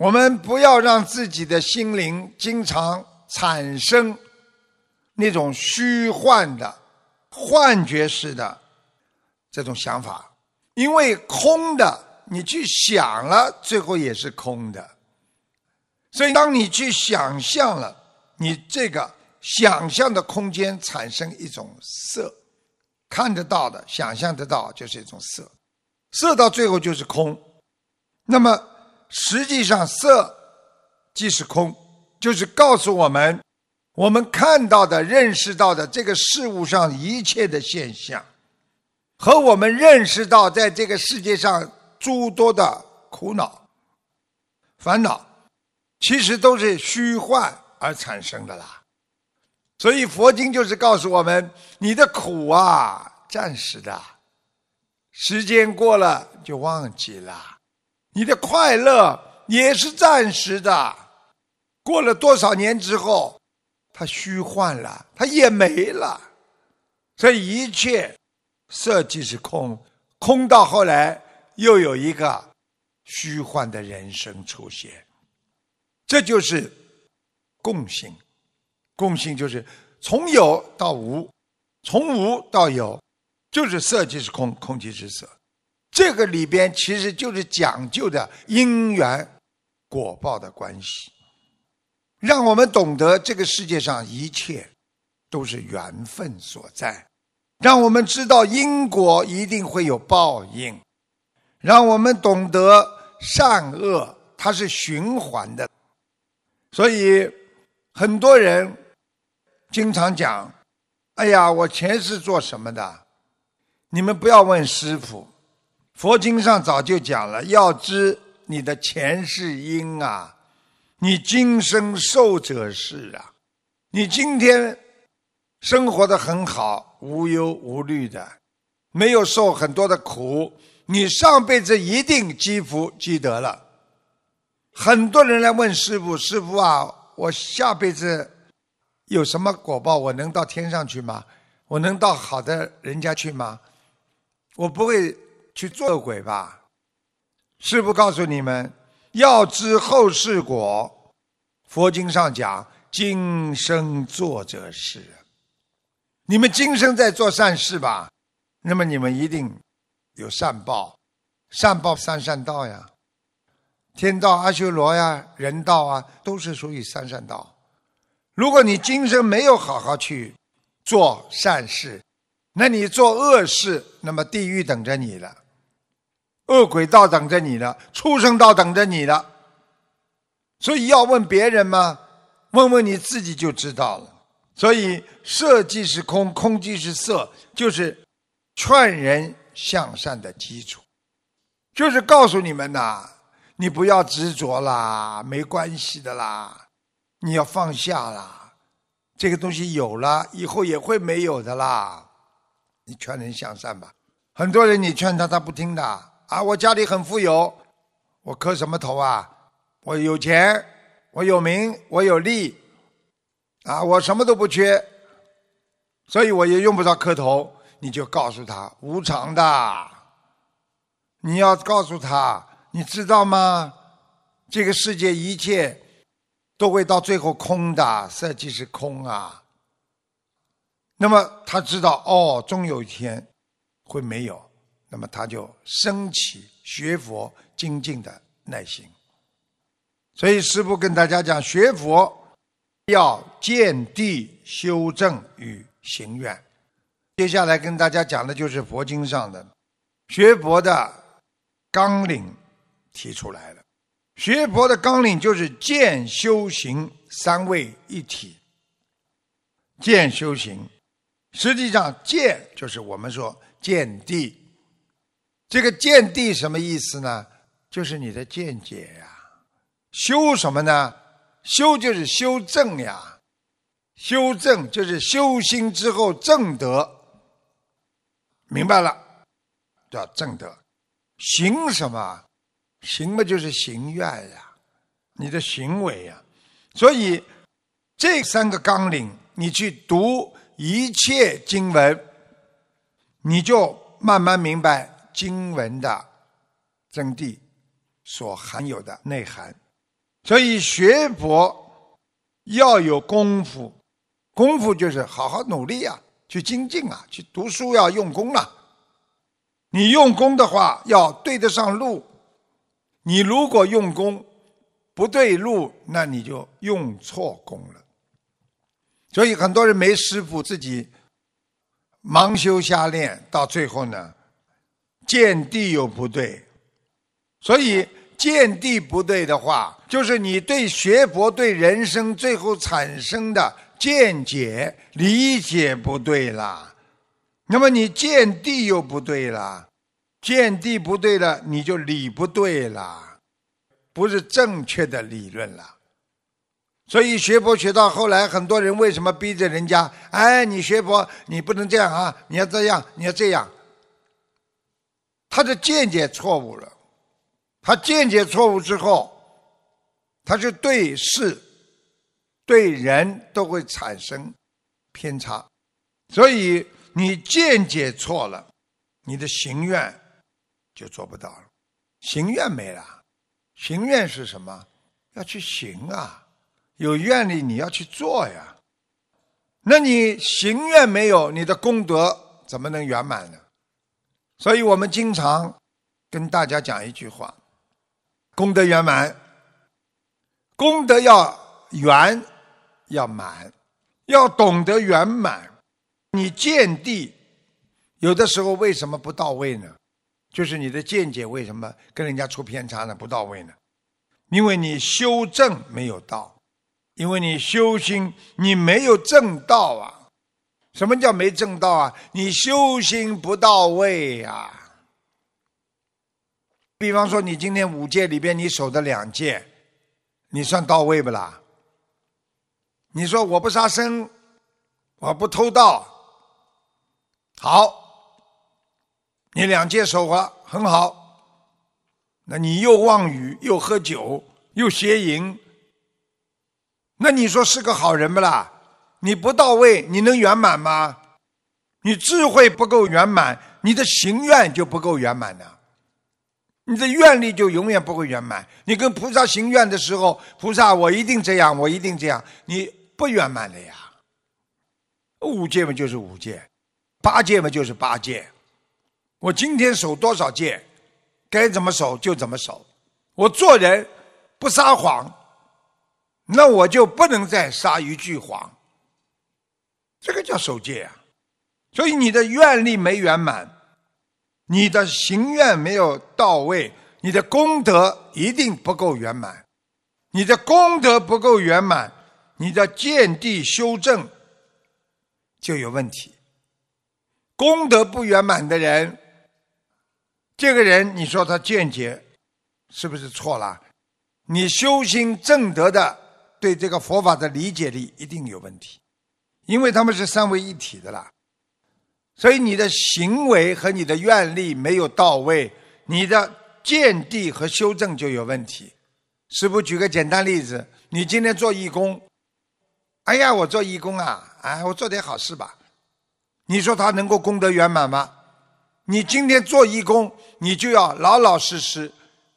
我们不要让自己的心灵经常产生那种虚幻的、幻觉式的这种想法，因为空的，你去想了，最后也是空的。所以，当你去想象了，你这个想象的空间产生一种色，看得到的、想象得到就是一种色，色到最后就是空。那么。实际上，色即是空，就是告诉我们，我们看到的、认识到的这个事物上一切的现象，和我们认识到在这个世界上诸多的苦恼、烦恼，其实都是虚幻而产生的啦。所以佛经就是告诉我们：你的苦啊，暂时的，时间过了就忘记了。你的快乐也是暂时的，过了多少年之后，它虚幻了，它也没了。这一切色即是空，空到后来又有一个虚幻的人生出现。这就是共性，共性就是从有到无，从无到有，就是色即是空，空即是色。这个里边其实就是讲究的因缘果报的关系，让我们懂得这个世界上一切都是缘分所在，让我们知道因果一定会有报应，让我们懂得善恶它是循环的。所以很多人经常讲：“哎呀，我前世做什么的？”你们不要问师傅。佛经上早就讲了，要知你的前世因啊，你今生受者是啊，你今天生活的很好，无忧无虑的，没有受很多的苦，你上辈子一定积福积德了。很多人来问师傅，师傅啊，我下辈子有什么果报？我能到天上去吗？我能到好的人家去吗？我不会。去做恶鬼吧！师父告诉你们，要知后世果。佛经上讲，今生做者是。你们今生在做善事吧，那么你们一定有善报，善报三善道呀，天道、阿修罗呀、人道啊，都是属于三善道。如果你今生没有好好去做善事，那你做恶事，那么地狱等着你了。恶鬼道等着你了，畜生道等着你了。所以要问别人吗？问问你自己就知道了。所以色即是空，空即是色，就是劝人向善的基础。就是告诉你们呐，你不要执着啦，没关系的啦，你要放下啦。这个东西有了，以后也会没有的啦。你劝人向善吧。很多人你劝他，他不听的。啊，我家里很富有，我磕什么头啊？我有钱，我有名，我有利，啊，我什么都不缺，所以我也用不着磕头。你就告诉他无常的，你要告诉他，你知道吗？这个世界一切都会到最后空的，色即是空啊。那么他知道，哦，终有一天会没有。那么他就升起学佛精进的耐心。所以师父跟大家讲，学佛要见地修正与行愿。接下来跟大家讲的就是佛经上的学佛的纲领提出来了。学佛的纲领就是见修行三位一体。见修行，实际上见就是我们说见地。这个见地什么意思呢？就是你的见解呀。修什么呢？修就是修正呀。修正就是修心之后正德。明白了，叫正德。行什么？行嘛就是行愿呀，你的行为呀。所以这三个纲领，你去读一切经文，你就慢慢明白。经文的真谛所含有的内涵，所以学佛要有功夫，功夫就是好好努力啊，去精进啊，去读书要用功啊。你用功的话，要对得上路。你如果用功不对路，那你就用错功了。所以很多人没师傅，自己盲修瞎练，到最后呢，见地又不对。所以见地不对的话，就是你对学佛、对人生最后产生的见解理解不对啦。那么你见地又不对了。见地不对了，你就理不对了，不是正确的理论了。所以学佛学到后来，很多人为什么逼着人家？哎，你学佛你不能这样啊，你要这样，你要这样。他的见解错误了，他见解错误之后，他就对事、对人都会产生偏差。所以你见解错了，你的行愿。就做不到了，行愿没了，行愿是什么？要去行啊，有愿力你要去做呀。那你行愿没有，你的功德怎么能圆满呢？所以我们经常跟大家讲一句话：功德圆满，功德要圆要满，要懂得圆满。你见地有的时候为什么不到位呢？就是你的见解为什么跟人家出偏差呢？不到位呢？因为你修正没有到，因为你修心你没有正道啊！什么叫没正道啊？你修心不到位呀！比方说，你今天五戒里边你守的两戒，你算到位不啦？你说我不杀生，我不偷盗，好。你两戒守了很好，那你又妄语又喝酒又邪淫，那你说是个好人不啦？你不到位，你能圆满吗？你智慧不够圆满，你的行愿就不够圆满的，你的愿力就永远不会圆满。你跟菩萨行愿的时候，菩萨我一定这样，我一定这样，你不圆满的呀。五戒嘛就是五戒，八戒嘛就是八戒。我今天守多少戒，该怎么守就怎么守。我做人不撒谎，那我就不能再撒一句谎。这个叫守戒啊。所以你的愿力没圆满，你的行愿没有到位，你的功德一定不够圆满。你的功德不够圆满，你的见地修正就有问题。功德不圆满的人。这个人，你说他见解是不是错了？你修心正德的，对这个佛法的理解力一定有问题，因为他们是三位一体的啦。所以你的行为和你的愿力没有到位，你的见地和修正就有问题。师傅举个简单例子，你今天做义工，哎呀，我做义工啊，哎，我做点好事吧。你说他能够功德圆满吗？你今天做义工，你就要老老实实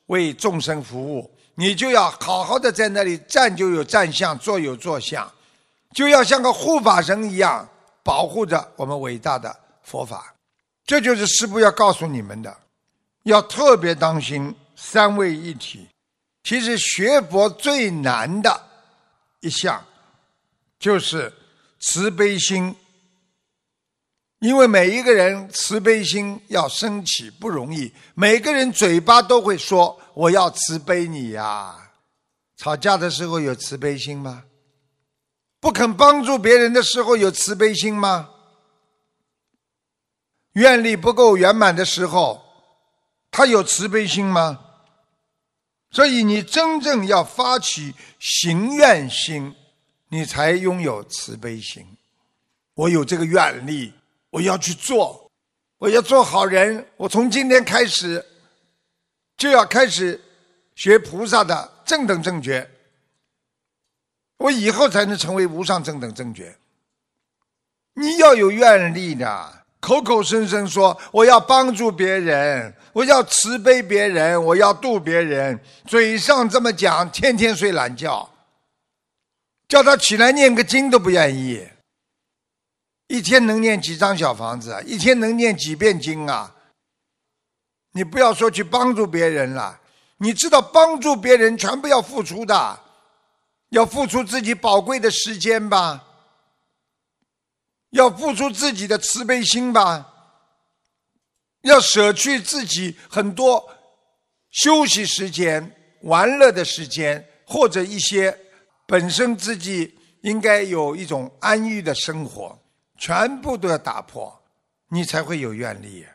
为众生服务，你就要好好的在那里站就有站相，坐有坐相，就要像个护法神一样保护着我们伟大的佛法。这就是师父要告诉你们的，要特别当心三位一体。其实学佛最难的一项就是慈悲心。因为每一个人慈悲心要升起不容易，每个人嘴巴都会说我要慈悲你呀。吵架的时候有慈悲心吗？不肯帮助别人的时候有慈悲心吗？愿力不够圆满的时候，他有慈悲心吗？所以你真正要发起行愿心，你才拥有慈悲心。我有这个愿力。我要去做，我要做好人。我从今天开始就要开始学菩萨的正等正觉，我以后才能成为无上正等正觉。你要有愿力的，口口声声说我要帮助别人，我要慈悲别人，我要度别人，嘴上这么讲，天天睡懒觉，叫他起来念个经都不愿意。一天能念几张小房子啊？一天能念几遍经啊？你不要说去帮助别人了，你知道帮助别人全部要付出的，要付出自己宝贵的时间吧，要付出自己的慈悲心吧，要舍去自己很多休息时间、玩乐的时间，或者一些本身自己应该有一种安逸的生活，全部都要打破，你才会有愿力。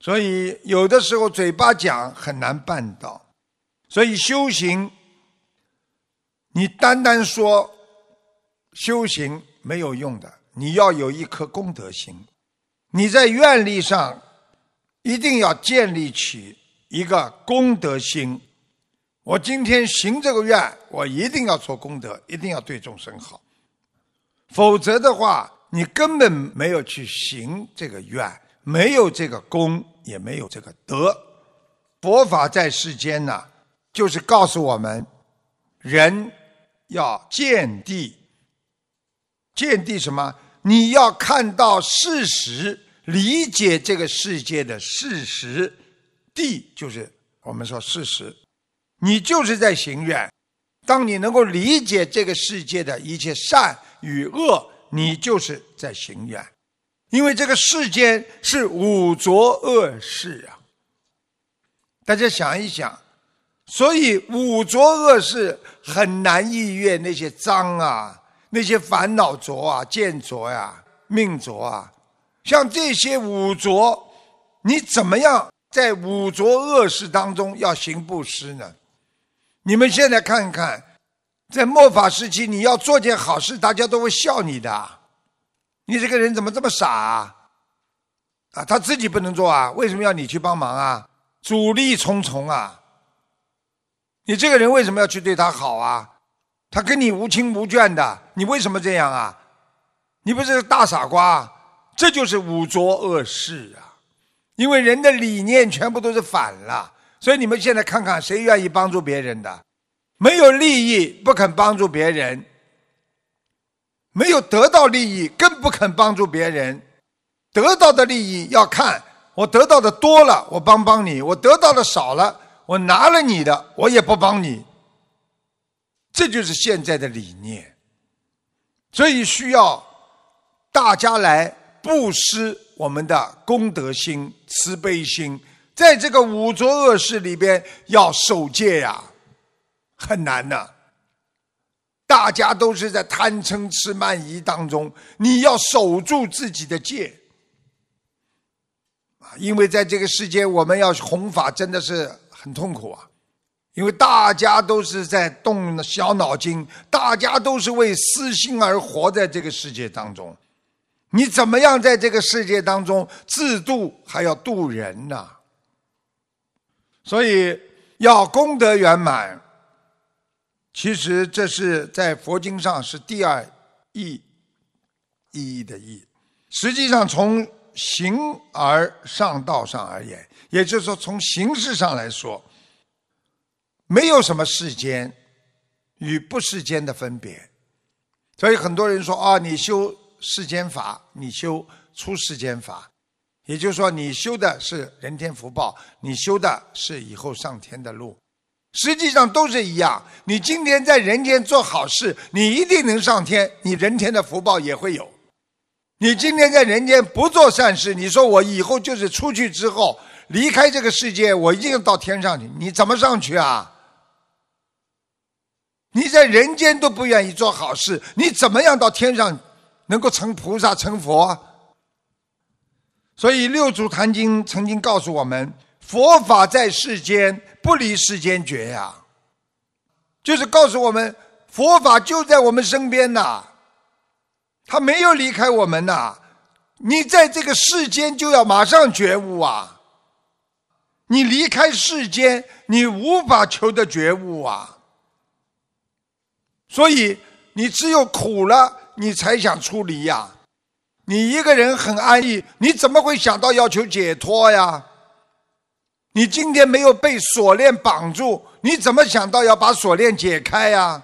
所以有的时候嘴巴讲很难办到，所以修行，你单单说修行没有用的，你要有一颗功德心，你在愿力上一定要建立起一个功德心。我今天行这个愿，我一定要做功德，一定要对众生好，否则的话，你根本没有去行这个愿，没有这个功。也没有这个德，佛法在世间呢，就是告诉我们，人要见地，见地什么？你要看到事实，理解这个世界的事实，地就是我们说事实，你就是在行愿。当你能够理解这个世界的一切善与恶，你就是在行愿。因为这个世间是五浊恶世啊，大家想一想，所以五浊恶世很难逾越那些脏啊、那些烦恼浊啊、见浊呀、命浊啊，像这些五浊，你怎么样在五浊恶世当中要行布施呢？你们现在看看，在末法时期，你要做件好事，大家都会笑你的。你这个人怎么这么傻啊？啊，他自己不能做啊，为什么要你去帮忙啊？阻力重重啊！你这个人为什么要去对他好啊？他跟你无亲无眷的，你为什么这样啊？你不是大傻瓜？这就是五浊恶世啊！因为人的理念全部都是反了，所以你们现在看看，谁愿意帮助别人的？没有利益不肯帮助别人。没有得到利益，更不肯帮助别人。得到的利益要看我得到的多了，我帮帮你；我得到的少了，我拿了你的，我也不帮你。这就是现在的理念。所以需要大家来布施我们的功德心、慈悲心，在这个五浊恶世里边要守戒呀，很难的。大家都是在贪嗔痴慢疑当中，你要守住自己的戒啊！因为在这个世界，我们要弘法真的是很痛苦啊！因为大家都是在动小脑筋，大家都是为私心而活在这个世界当中，你怎么样在这个世界当中自度，还要度人呢？所以要功德圆满。其实这是在佛经上是第二义意义的义，实际上从形而上道上而言，也就是说从形式上来说，没有什么世间与不世间的分别。所以很多人说啊，你修世间法，你修出世间法，也就是说你修的是人天福报，你修的是以后上天的路。实际上都是一样。你今天在人间做好事，你一定能上天，你人天的福报也会有。你今天在人间不做善事，你说我以后就是出去之后离开这个世界，我一定要到天上去，你怎么上去啊？你在人间都不愿意做好事，你怎么样到天上能够成菩萨成佛？所以《六祖坛经》曾经告诉我们。佛法在世间，不离世间绝呀。就是告诉我们，佛法就在我们身边呐，他没有离开我们呐。你在这个世间就要马上觉悟啊！你离开世间，你无法求得觉悟啊。所以你只有苦了，你才想出离呀。你一个人很安逸，你怎么会想到要求解脱呀？你今天没有被锁链绑住，你怎么想到要把锁链解开呀？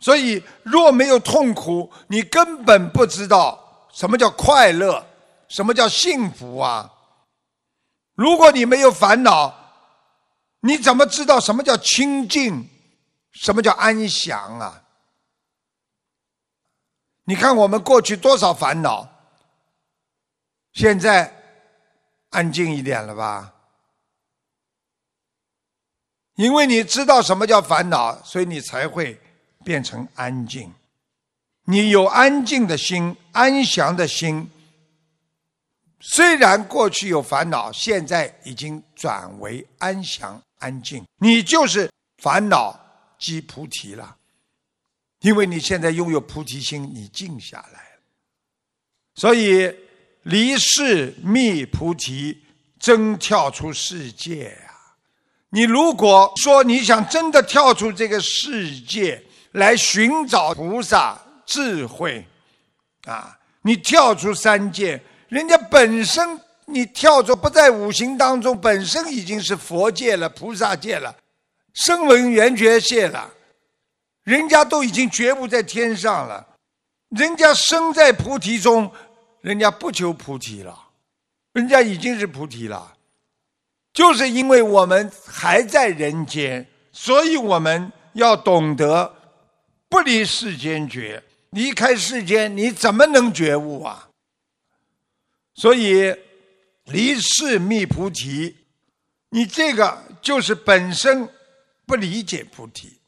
所以，若没有痛苦，你根本不知道什么叫快乐，什么叫幸福啊！如果你没有烦恼，你怎么知道什么叫清净，什么叫安详啊？你看我们过去多少烦恼，现在安静一点了吧？因为你知道什么叫烦恼，所以你才会变成安静。你有安静的心、安详的心，虽然过去有烦恼，现在已经转为安详、安静。你就是烦恼即菩提了。因为你现在拥有菩提心，你静下来，所以离世觅菩提，真跳出世界呀！你如果说你想真的跳出这个世界来寻找菩萨智慧，啊，你跳出三界，人家本身你跳出不在五行当中，本身已经是佛界了、菩萨界了、声闻缘觉界了。人家都已经觉悟在天上了，人家生在菩提中，人家不求菩提了，人家已经是菩提了。就是因为我们还在人间，所以我们要懂得不离世间觉。离开世间，你怎么能觉悟啊？所以离世觅菩提，你这个就是本身不理解菩提。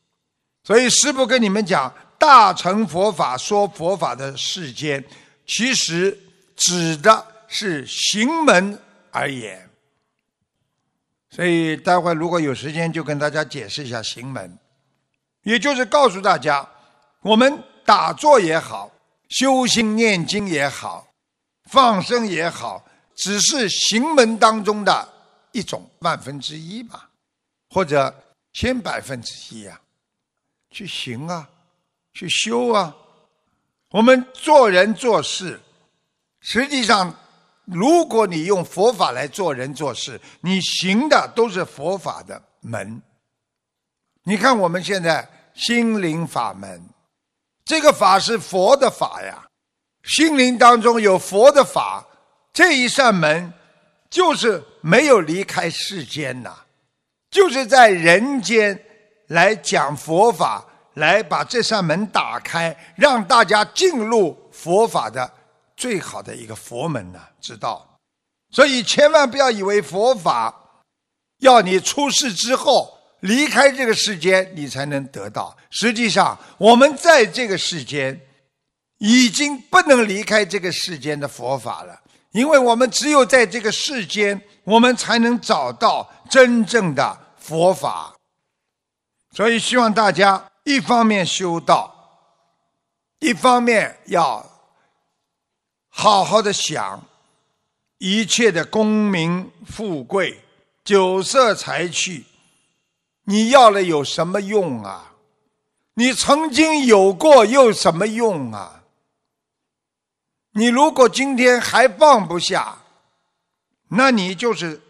所以，师父跟你们讲，大乘佛法说佛法的世间，其实指的是行门而言。所以，待会如果有时间，就跟大家解释一下行门，也就是告诉大家，我们打坐也好，修心念经也好，放生也好，只是行门当中的一种万分之一吧，或者千百分之一啊。去行啊，去修啊！我们做人做事，实际上，如果你用佛法来做人做事，你行的都是佛法的门。你看我们现在心灵法门，这个法是佛的法呀，心灵当中有佛的法，这一扇门就是没有离开世间呐，就是在人间。来讲佛法，来把这扇门打开，让大家进入佛法的最好的一个佛门呢，知道？所以千万不要以为佛法要你出世之后离开这个世间，你才能得到。实际上，我们在这个世间已经不能离开这个世间的佛法了，因为我们只有在这个世间，我们才能找到真正的佛法。所以，希望大家一方面修道，一方面要好好的想一切的功名富贵、酒色财气，你要了有什么用啊？你曾经有过又什么用啊？你如果今天还放不下，那你就是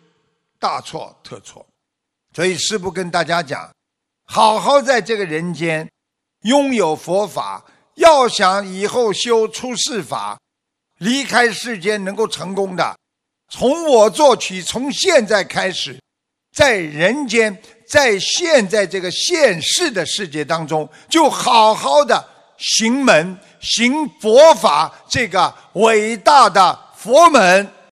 大错特错。所以，师父跟大家讲。好好在这个人间拥有佛法，要想以后修出世法，离开世间能够成功的，从我做起，从现在开始，在人间，在现在这个现世的世界当中，就好好的行门行佛法，这个伟大的佛门，